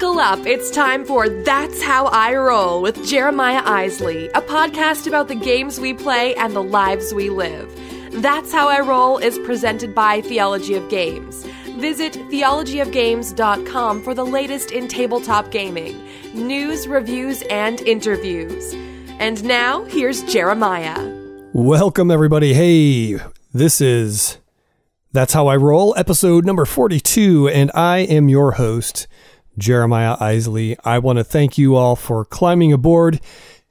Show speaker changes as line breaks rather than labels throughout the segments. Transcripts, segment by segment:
Buckle up. It's time for That's How I Roll with Jeremiah Isley, a podcast about the games we play and the lives we live. That's How I Roll is presented by Theology of Games. Visit theologyofgames.com for the latest in tabletop gaming, news, reviews, and interviews. And now, here's Jeremiah.
Welcome, everybody. Hey, this is That's How I Roll, episode number 42, and I am your host, Jeremiah Isley. I want to thank you all for climbing aboard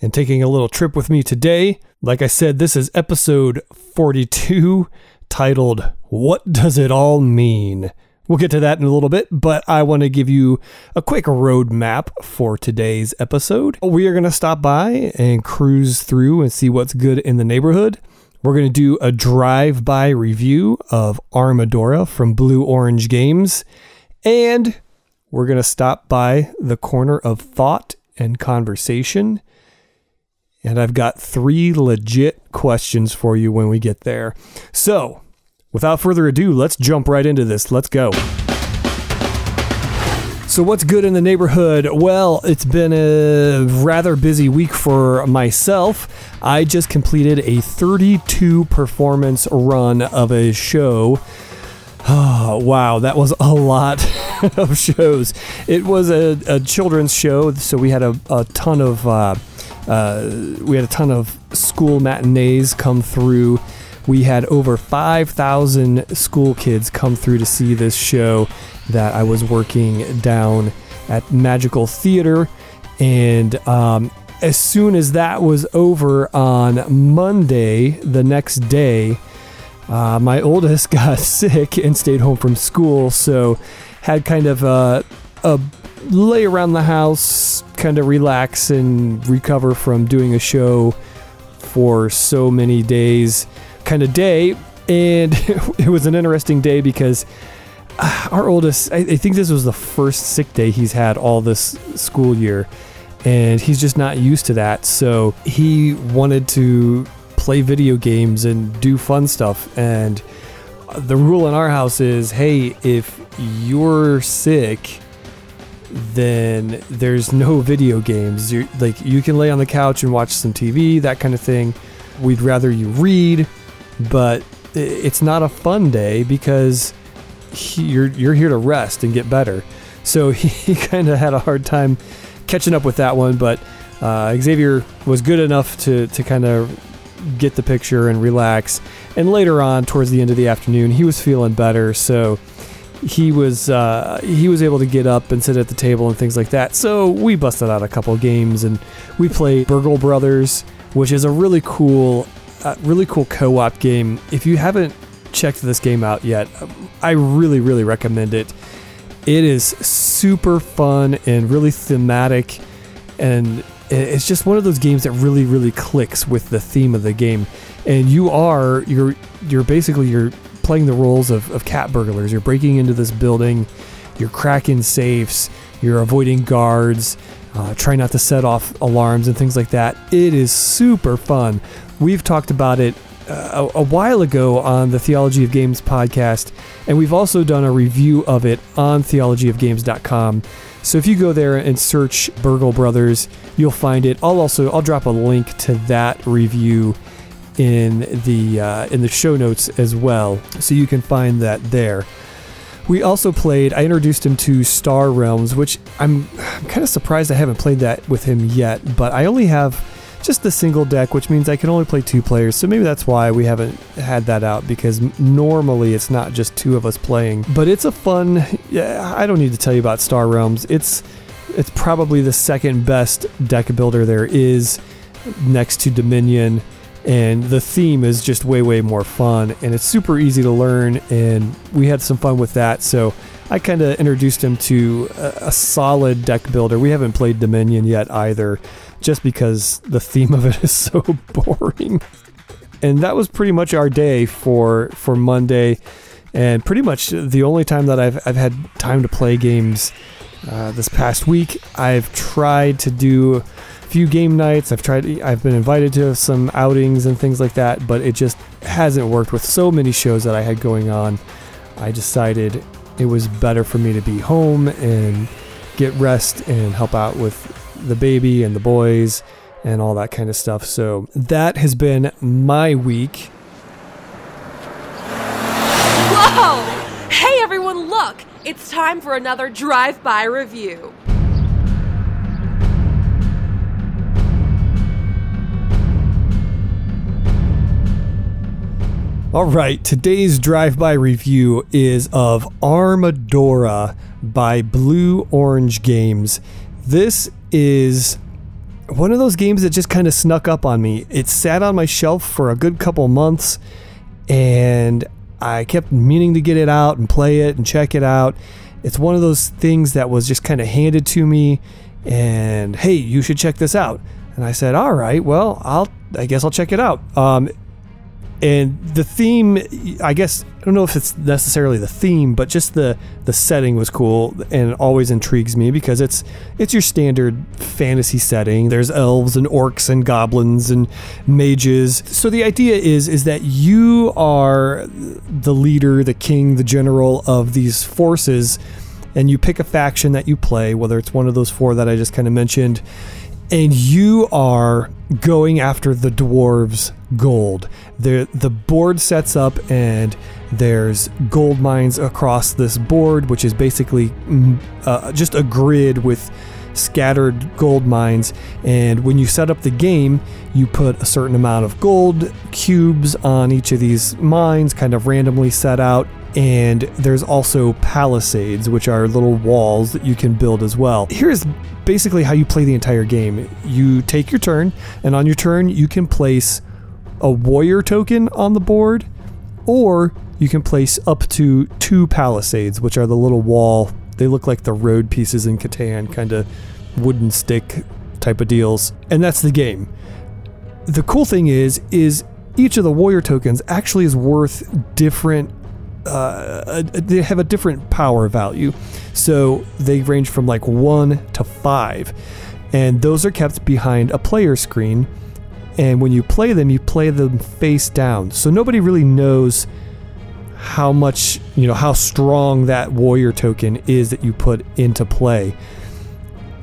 and taking a little trip with me today. Like I said, this is episode 42 titled, What Does It All Mean? We'll get to that in a little bit, but I want to give you a quick roadmap for today's episode. We are going to stop by and cruise through and see what's good in the neighborhood. We're going to do a drive by review of Armadora from Blue Orange Games. And we're going to stop by the corner of thought and conversation. And I've got three legit questions for you when we get there. So, without further ado, let's jump right into this. Let's go. So, what's good in the neighborhood? Well, it's been a rather busy week for myself. I just completed a 32 performance run of a show. Oh, wow, that was a lot of shows. It was a, a children's show, so we had a, a ton of uh, uh, we had a ton of school matinees come through. We had over 5,000 school kids come through to see this show that I was working down at Magical Theater. And um, as soon as that was over on Monday, the next day, uh, my oldest got sick and stayed home from school. So had kind of a, a lay around the house, kind of relax and recover from doing a show for so many days kind of day. And it was an interesting day because uh, our oldest, I, I think this was the first sick day he's had all this school year. And he's just not used to that. So he wanted to play video games and do fun stuff. And the rule in our house is hey, if you're sick, then there's no video games. You're, like you can lay on the couch and watch some TV, that kind of thing. We'd rather you read, but it's not a fun day because he, you're you're here to rest and get better. So he, he kind of had a hard time catching up with that one, but uh, Xavier was good enough to to kind of get the picture and relax. And later on, towards the end of the afternoon, he was feeling better, so he was uh, he was able to get up and sit at the table and things like that. So we busted out a couple games and we played Burgle Brothers, which is a really cool, uh, really cool co-op game. If you haven't checked this game out yet, I really really recommend it. It is super fun and really thematic, and it's just one of those games that really really clicks with the theme of the game. And you are you're you're basically you're playing the roles of, of cat burglars. You're breaking into this building, you're cracking safes, you're avoiding guards, uh, trying not to set off alarms and things like that. It is super fun. We've talked about it uh, a, a while ago on the Theology of Games podcast, and we've also done a review of it on theologyofgames.com. So if you go there and search Burgle Brothers, you'll find it. I'll also I'll drop a link to that review in the uh, in the show notes as well, so you can find that there. We also played. I introduced him to Star Realms, which I'm, I'm kind of surprised I haven't played that with him yet. But I only have just the single deck, which means I can only play two players. So maybe that's why we haven't had that out because normally it's not just two of us playing. But it's a fun. Yeah, I don't need to tell you about Star Realms. It's it's probably the second best deck builder there is, next to Dominion and the theme is just way way more fun and it's super easy to learn and we had some fun with that so i kind of introduced him to a, a, solid deck builder we haven't played dominion yet either just because the theme of it is so boring and that was pretty much our day for for monday and pretty much the only time that i've, I've had time to play games uh, this past week i've tried to do a few game nights. I've tried. I've been invited to some outings and things like that, but it just hasn't worked with so many shows that I had going on. I decided it was better for me to be home and get rest and help out with the baby and the boys and all that kind of stuff. So that has been my week.
Whoa! Hey everyone, look! It's time for another drive by review.
All right, today's drive-by review is of Armadora by Blue Orange Games. This is one of those games that just kind of snuck up on me. It sat on my shelf for a good couple months and I kept meaning to get it out and play it and check it out. It's one of those things that was just kind of handed to me and hey, you should check this out. And I said, "All right, well, I'll I guess I'll check it out." Um, and the theme i guess i don't know if it's necessarily the theme but just the the setting was cool and always intrigues me because it's it's your standard fantasy setting. There's elves and orcs and goblins and mages. So the idea is is that you are the leader the king the general of these forces and you pick a faction that you play whether it's one of those four that i just kind of mentioned and you are going after the dwarves gold. The the board sets up and there's gold mines across this board which is basically mm, uh, just a grid with scattered gold mines. And when you set up the game you put a certain amount of gold cubes on each of these mines kind of randomly set out and there's also palisades which are little walls that you can build as well here's basically how you play the entire game you take your turn and on your turn you can place a warrior token on the board, or you can place up to two palisades, which are the little wall. They look like the road pieces in Catan, kind of wooden stick type of deals. And that's the game. The cool thing is, is each of the warrior tokens actually is worth different. Uh, they have a different power value, so they range from like one to five, and those are kept behind a player screen and when you play them, you play them face down. So nobody really knows how much, you know, how strong that warrior token is that you put into play.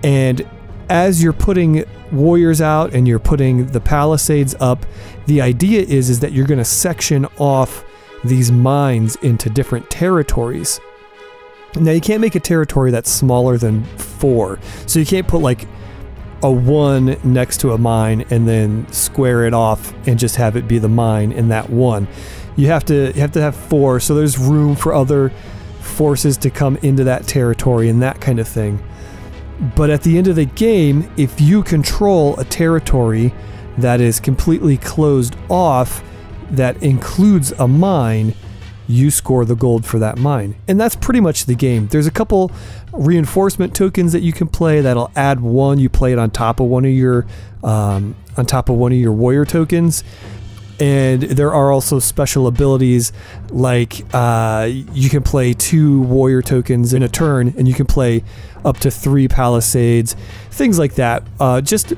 And as you're putting warriors out and you're putting the palisades up, the idea is is that you're going to section off these mines into different territories. Now you can't make a territory that's smaller than 4. So you can't put like a one next to a mine and then square it off and just have it be the mine in that one. You have to you have to have four, so there's room for other forces to come into that territory and that kind of thing. But at the end of the game, if you control a territory that is completely closed off that includes a mine, you score the gold for that mine. And that's pretty much the game. There's a couple reinforcement tokens that you can play that'll add one. You play it on top of one of your um, on top of one of your warrior tokens. And there are also special abilities like uh, you can play two warrior tokens in a turn, and you can play up to three palisades, things like that. Uh, just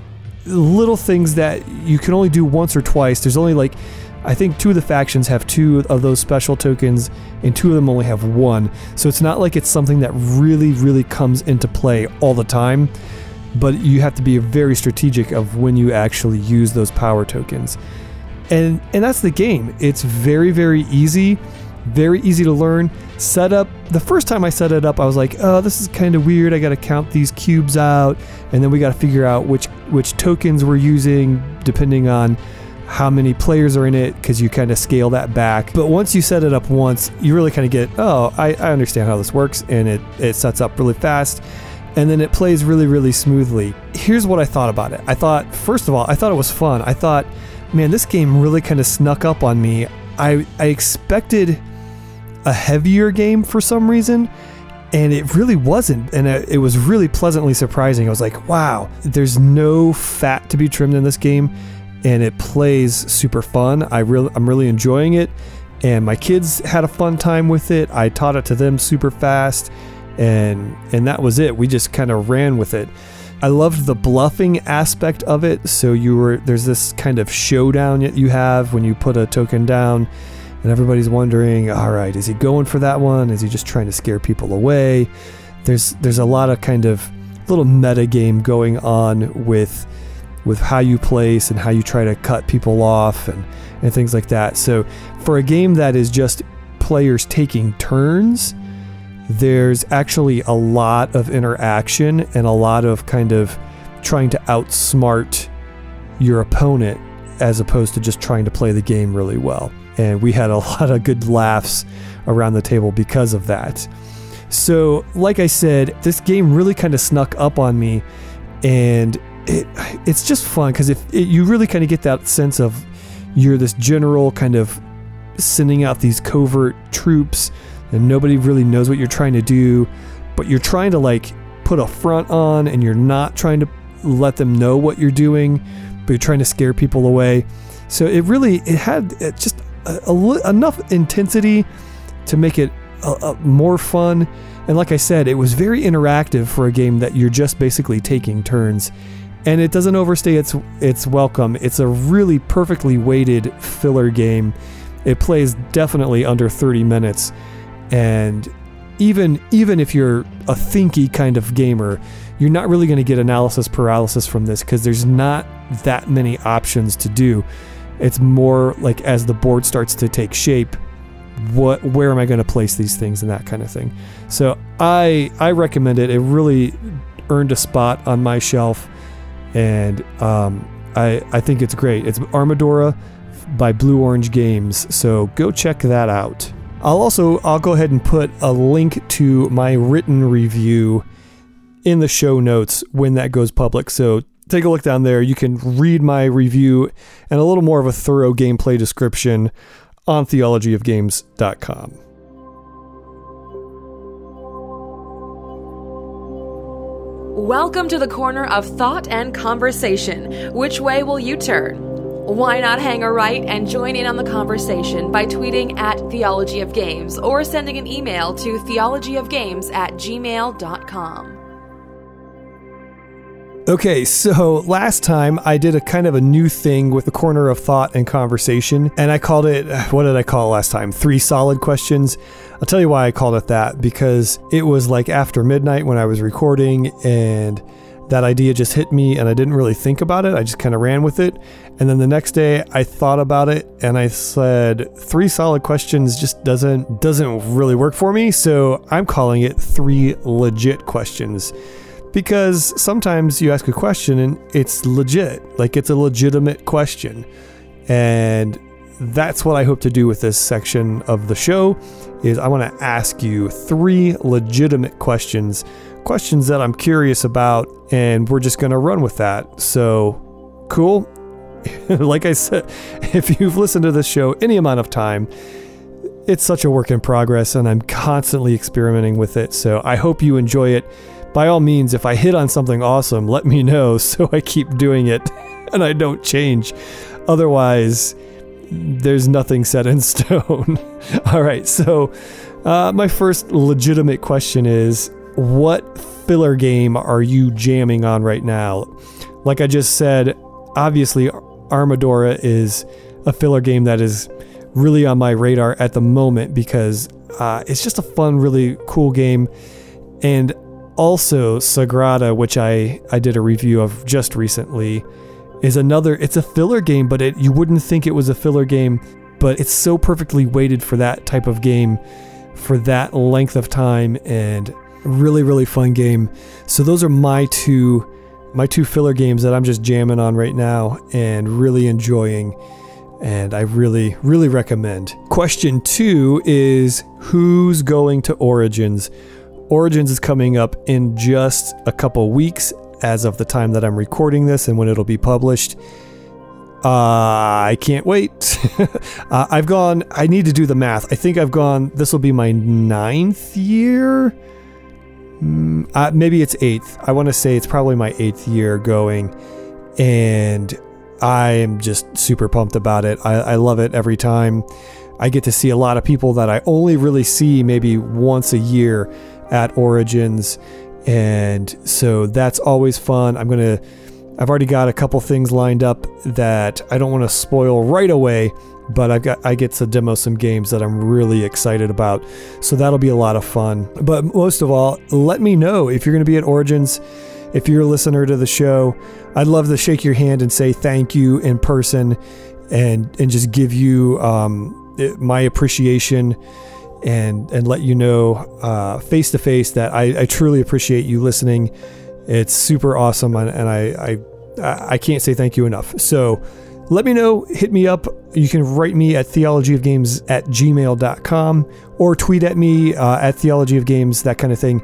little things that you can only do once or twice. There's only like I think two of the factions have two of those special tokens, and two of them only have one. So it's not like it's something that really, really comes into play all the time, but you have to be very strategic of when you actually use those power tokens. And and that's the game. It's very, very easy, very easy to learn. Set up the first time I set it up, I was like, oh, this is kind of weird. I gotta count these cubes out, and then we gotta figure out which which tokens we're using depending on how many players are in it because you kind of scale that back. But once you set it up once, you really kind of get, oh, I, I understand how this works, and it, it sets up really fast. And then it plays really, really smoothly. Here's what I thought about it. I thought, first of all, I thought it was fun. I thought, man, this game really kind of snuck up on me. I, I expected a heavier game for some reason, and it really wasn't and it, was really pleasantly surprising i was like wow there's no fat to be trimmed in this game and it plays super fun. I really, I'm really enjoying it, and my kids had a fun time with it. I taught it to them super fast, and and that was it. We just kind of ran with it. I loved the bluffing aspect of it. So you were there's this kind of showdown that you have when you put a token down, and everybody's wondering, all right, is he going for that one? Is he just trying to scare people away? there's there's a lot of kind of little meta game going on with with how you place and how you try to cut people off and, and things like that. So for a game that is just players taking turns, there's actually a lot of interaction and a lot of kind of trying to outsmart your opponent as opposed to just trying to play the game really well. And we had a lot of good laughs around the table because of that. So, like I said, this game really kind of snuck up on me, and it it's just fun because if it, you really kind of get that sense of you're this general kind of sending out these covert troops, and nobody really knows what you're trying to do, but you're trying to like put a front on, and you're not trying to let them know what you're doing, but you're trying to scare people away. So it really it had it just a, a, enough intensity to make it a, more fun. And like I said, it was very interactive for a game that you're just basically taking turns. And it doesn't overstay its its welcome. It's a really perfectly weighted filler game. It plays definitely under 30 minutes. And even even if you're a thinky kind of gamer, you're not really going to get analysis paralysis from this because there's not that many options to do. It's more like as the board starts to take shape, what where am I going to place these things and that kind of thing. So I I recommend it. It really earned a spot on my shelf, and um, I I think it's great. It's Armadora by Blue Orange Games. So go check that out. I'll also I'll go ahead and put a link to my written review in the show notes when that goes public. So take a look down there. You can read my review and a little more of a thorough gameplay description on theologyofgames.com.
Welcome to the corner of thought and conversation. Which way will you turn? Why not hang a right and join in on the conversation by tweeting at Theology of Games or sending an email to theologyofgames at gmail.com.
Okay, so last time I did a kind of a new thing with the corner of thought and conversation, and I called it, what did I call it last time? Three solid questions. I'll tell you why I called it that because it was like after midnight when I was recording, and that idea just hit me, and I didn't really think about it. I just kind of ran with it. And then the next day I thought about it and I said three solid questions just doesn't doesn't really work for me, so I'm calling it three legit questions because sometimes you ask a question and it's legit, like it's a legitimate question. And that's what I hope to do with this section of the show is I want to ask you three legitimate questions, questions that I'm curious about and we're just going to run with that. So, cool. like I said, if you've listened to this show any amount of time, it's such a work in progress and I'm constantly experimenting with it. So, I hope you enjoy it by all means, if I hit on something awesome, let me know so I keep doing it and I don't change. Otherwise, there's nothing set in stone. all right, so uh, my first legitimate question is what filler game are you jamming on right now? Like I just said, obviously, Armadora is a filler game that is really on my radar at the moment because uh, it's just a fun, really cool game. And also Sagrada, which I I did a review of just recently, is another. It's a filler game, but it you wouldn't think it was a filler game, but it's so perfectly weighted for that type of game, for that length of time, and really really fun game. So those are my two my two filler games that I'm just jamming on right now and really enjoying and I really, really recommend. Question two is Who's going to Origins? Origins is coming up in just a couple weeks as of the time that I'm recording this and when it'll be published. Uh, I can't wait. uh, I've gone, I need to do the math. I think I've gone, this will be my ninth year. Mm, uh, maybe it's eighth. I want to say it's probably my eighth year going. And I am just super pumped about it. I, I love it every time. I get to see a lot of people that I only really see maybe once a year at Origins. And so that's always fun. I'm going to, I've already got a couple things lined up that I don't want to spoil right away, but I've got I get to demo some games that I'm really excited about. So that'll be a lot of fun. But most of all, let me know if you're going to be at Origins. If you're a listener to the show, I'd love to shake your hand and say thank you in person, and and just give you um, my appreciation and and let you know face to face that I, I, truly appreciate you listening. It's super awesome, and, and I, I I can't say thank you enough. So let me know. Hit me up. You can write me at theologyofgames at gmail.com or tweet at me uh, at theologyofgames, that kind of thing.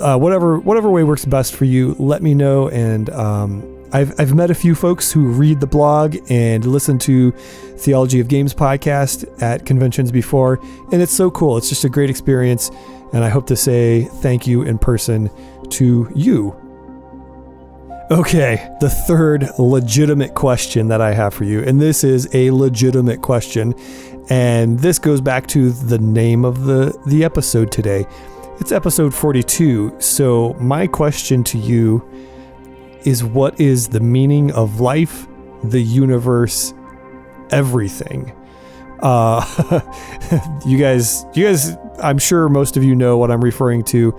Uh, whatever whatever way works best for you, let me know. And um, I've, I've met a few folks who read the blog and listen to Theology of Games podcast at conventions before, and it's so cool. It's just a great experience, and I hope to say thank you in person to you. Okay, the third legitimate question that I have for you, and this is a legitimate question, and this goes back to the name of the, the episode today. It's episode 42, so my question to you is what is the meaning of life, the universe, everything. Uh, you guys, you guys, I'm sure most of you know what I'm referring to.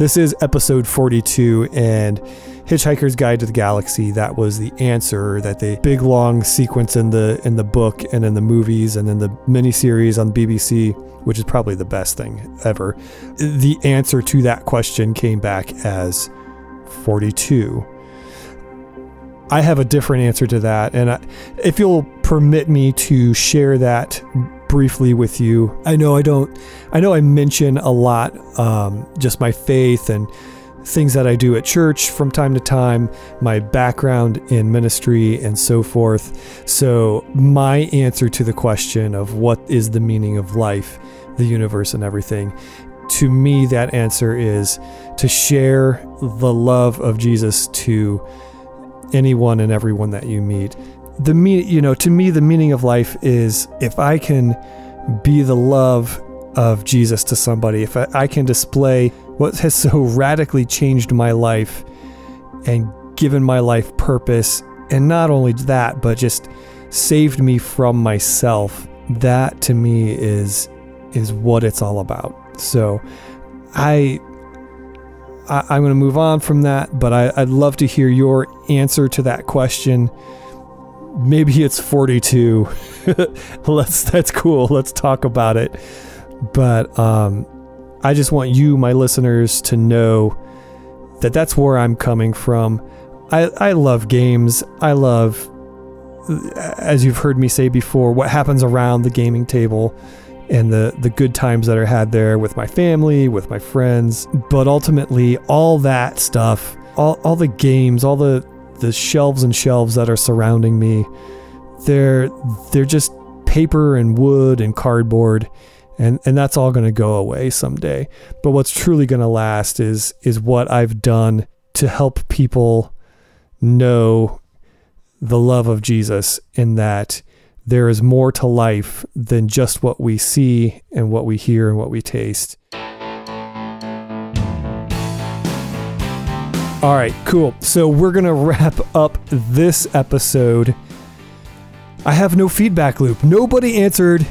This is episode 42 and Hitchhiker's Guide to the Galaxy. That was the answer that the big long sequence in the in the book and in the movies and in the miniseries on BBC, which is probably the best thing ever. The answer to that question came back as 42. I have a different answer to that. And I, if you'll permit me to share that briefly with you, I know I don't, I know I mention a lot um, just my faith and things that I do at church from time to time, my background in ministry, and so forth. So, my answer to the question of what is the meaning of life, the universe, and everything, to me, that answer is to share the love of Jesus to anyone and everyone that you meet. The me, you know, to me, the meaning of life is if I can be the love of Jesus to somebody, if I, I can display what has so radically changed my life and given my life purpose, and not only that, but just saved me from myself. That to me is is what it's all about. So, I I, am going to move on from that, but I, I'd love to hear your answer to that question. Maybe it's 42. Let's that's cool. Let's talk about it. But um, I just want you, my listeners, to know that that's where I'm coming from. I, I love games. I love, as you've heard me say before, what happens around the gaming table and the the good times that are had there with my family, with my friends. But ultimately, all that stuff, all all the games, all the the shelves and shelves that are surrounding me, they're they're just paper and wood and cardboard. And, and that's all going to go away someday. But what's truly going to last is is what I've done to help people know the love of Jesus in that there is more to life than just what we see and what we hear and what we taste. All right, cool. So we're going to wrap up this episode. I have no feedback loop. Nobody answered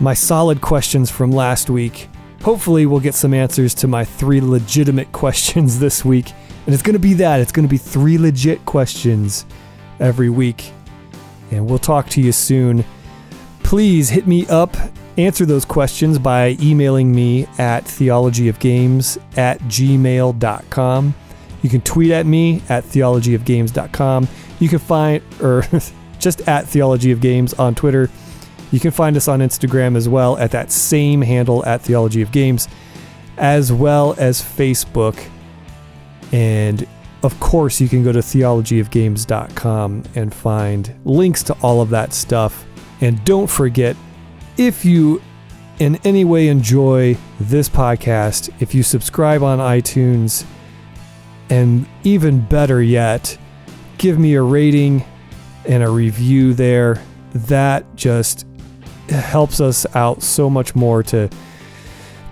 my solid questions from last week. Hopefully, we'll get some answers to my three legitimate questions this week. And it's going to be that. It's going to be three legit questions every week and we'll talk to you soon. Please hit me up, answer those questions by emailing me at theologyofgames at gmail.com. You can tweet at me at theologyofgames.com. You can find, or just at Theology of Games on Twitter. You can find us on Instagram as well at that same handle at Theology of Games, as well as Facebook. And of course, you can go to theologyofgames.com and find links to all of that stuff. And don't forget, if you in any way enjoy this podcast, if you subscribe on iTunes, and even better yet, give me a rating and a review there. That just helps us out so much more to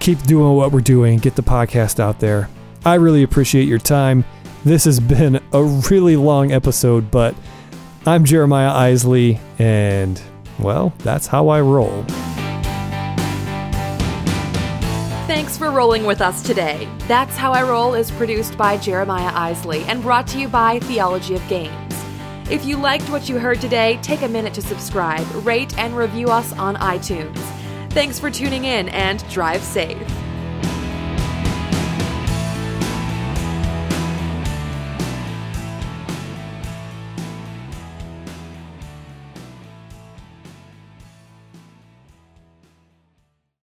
keep doing what we're doing, get the podcast out there. I really appreciate your time. This has been a really long episode, but I'm Jeremiah Isley, and well, that's how I roll.
Thanks for rolling with us today. That's How I Roll is produced by Jeremiah Isley and brought to you by Theology of Games. If you liked what you heard today, take a minute to subscribe, rate, and review us on iTunes. Thanks for tuning in and drive safe.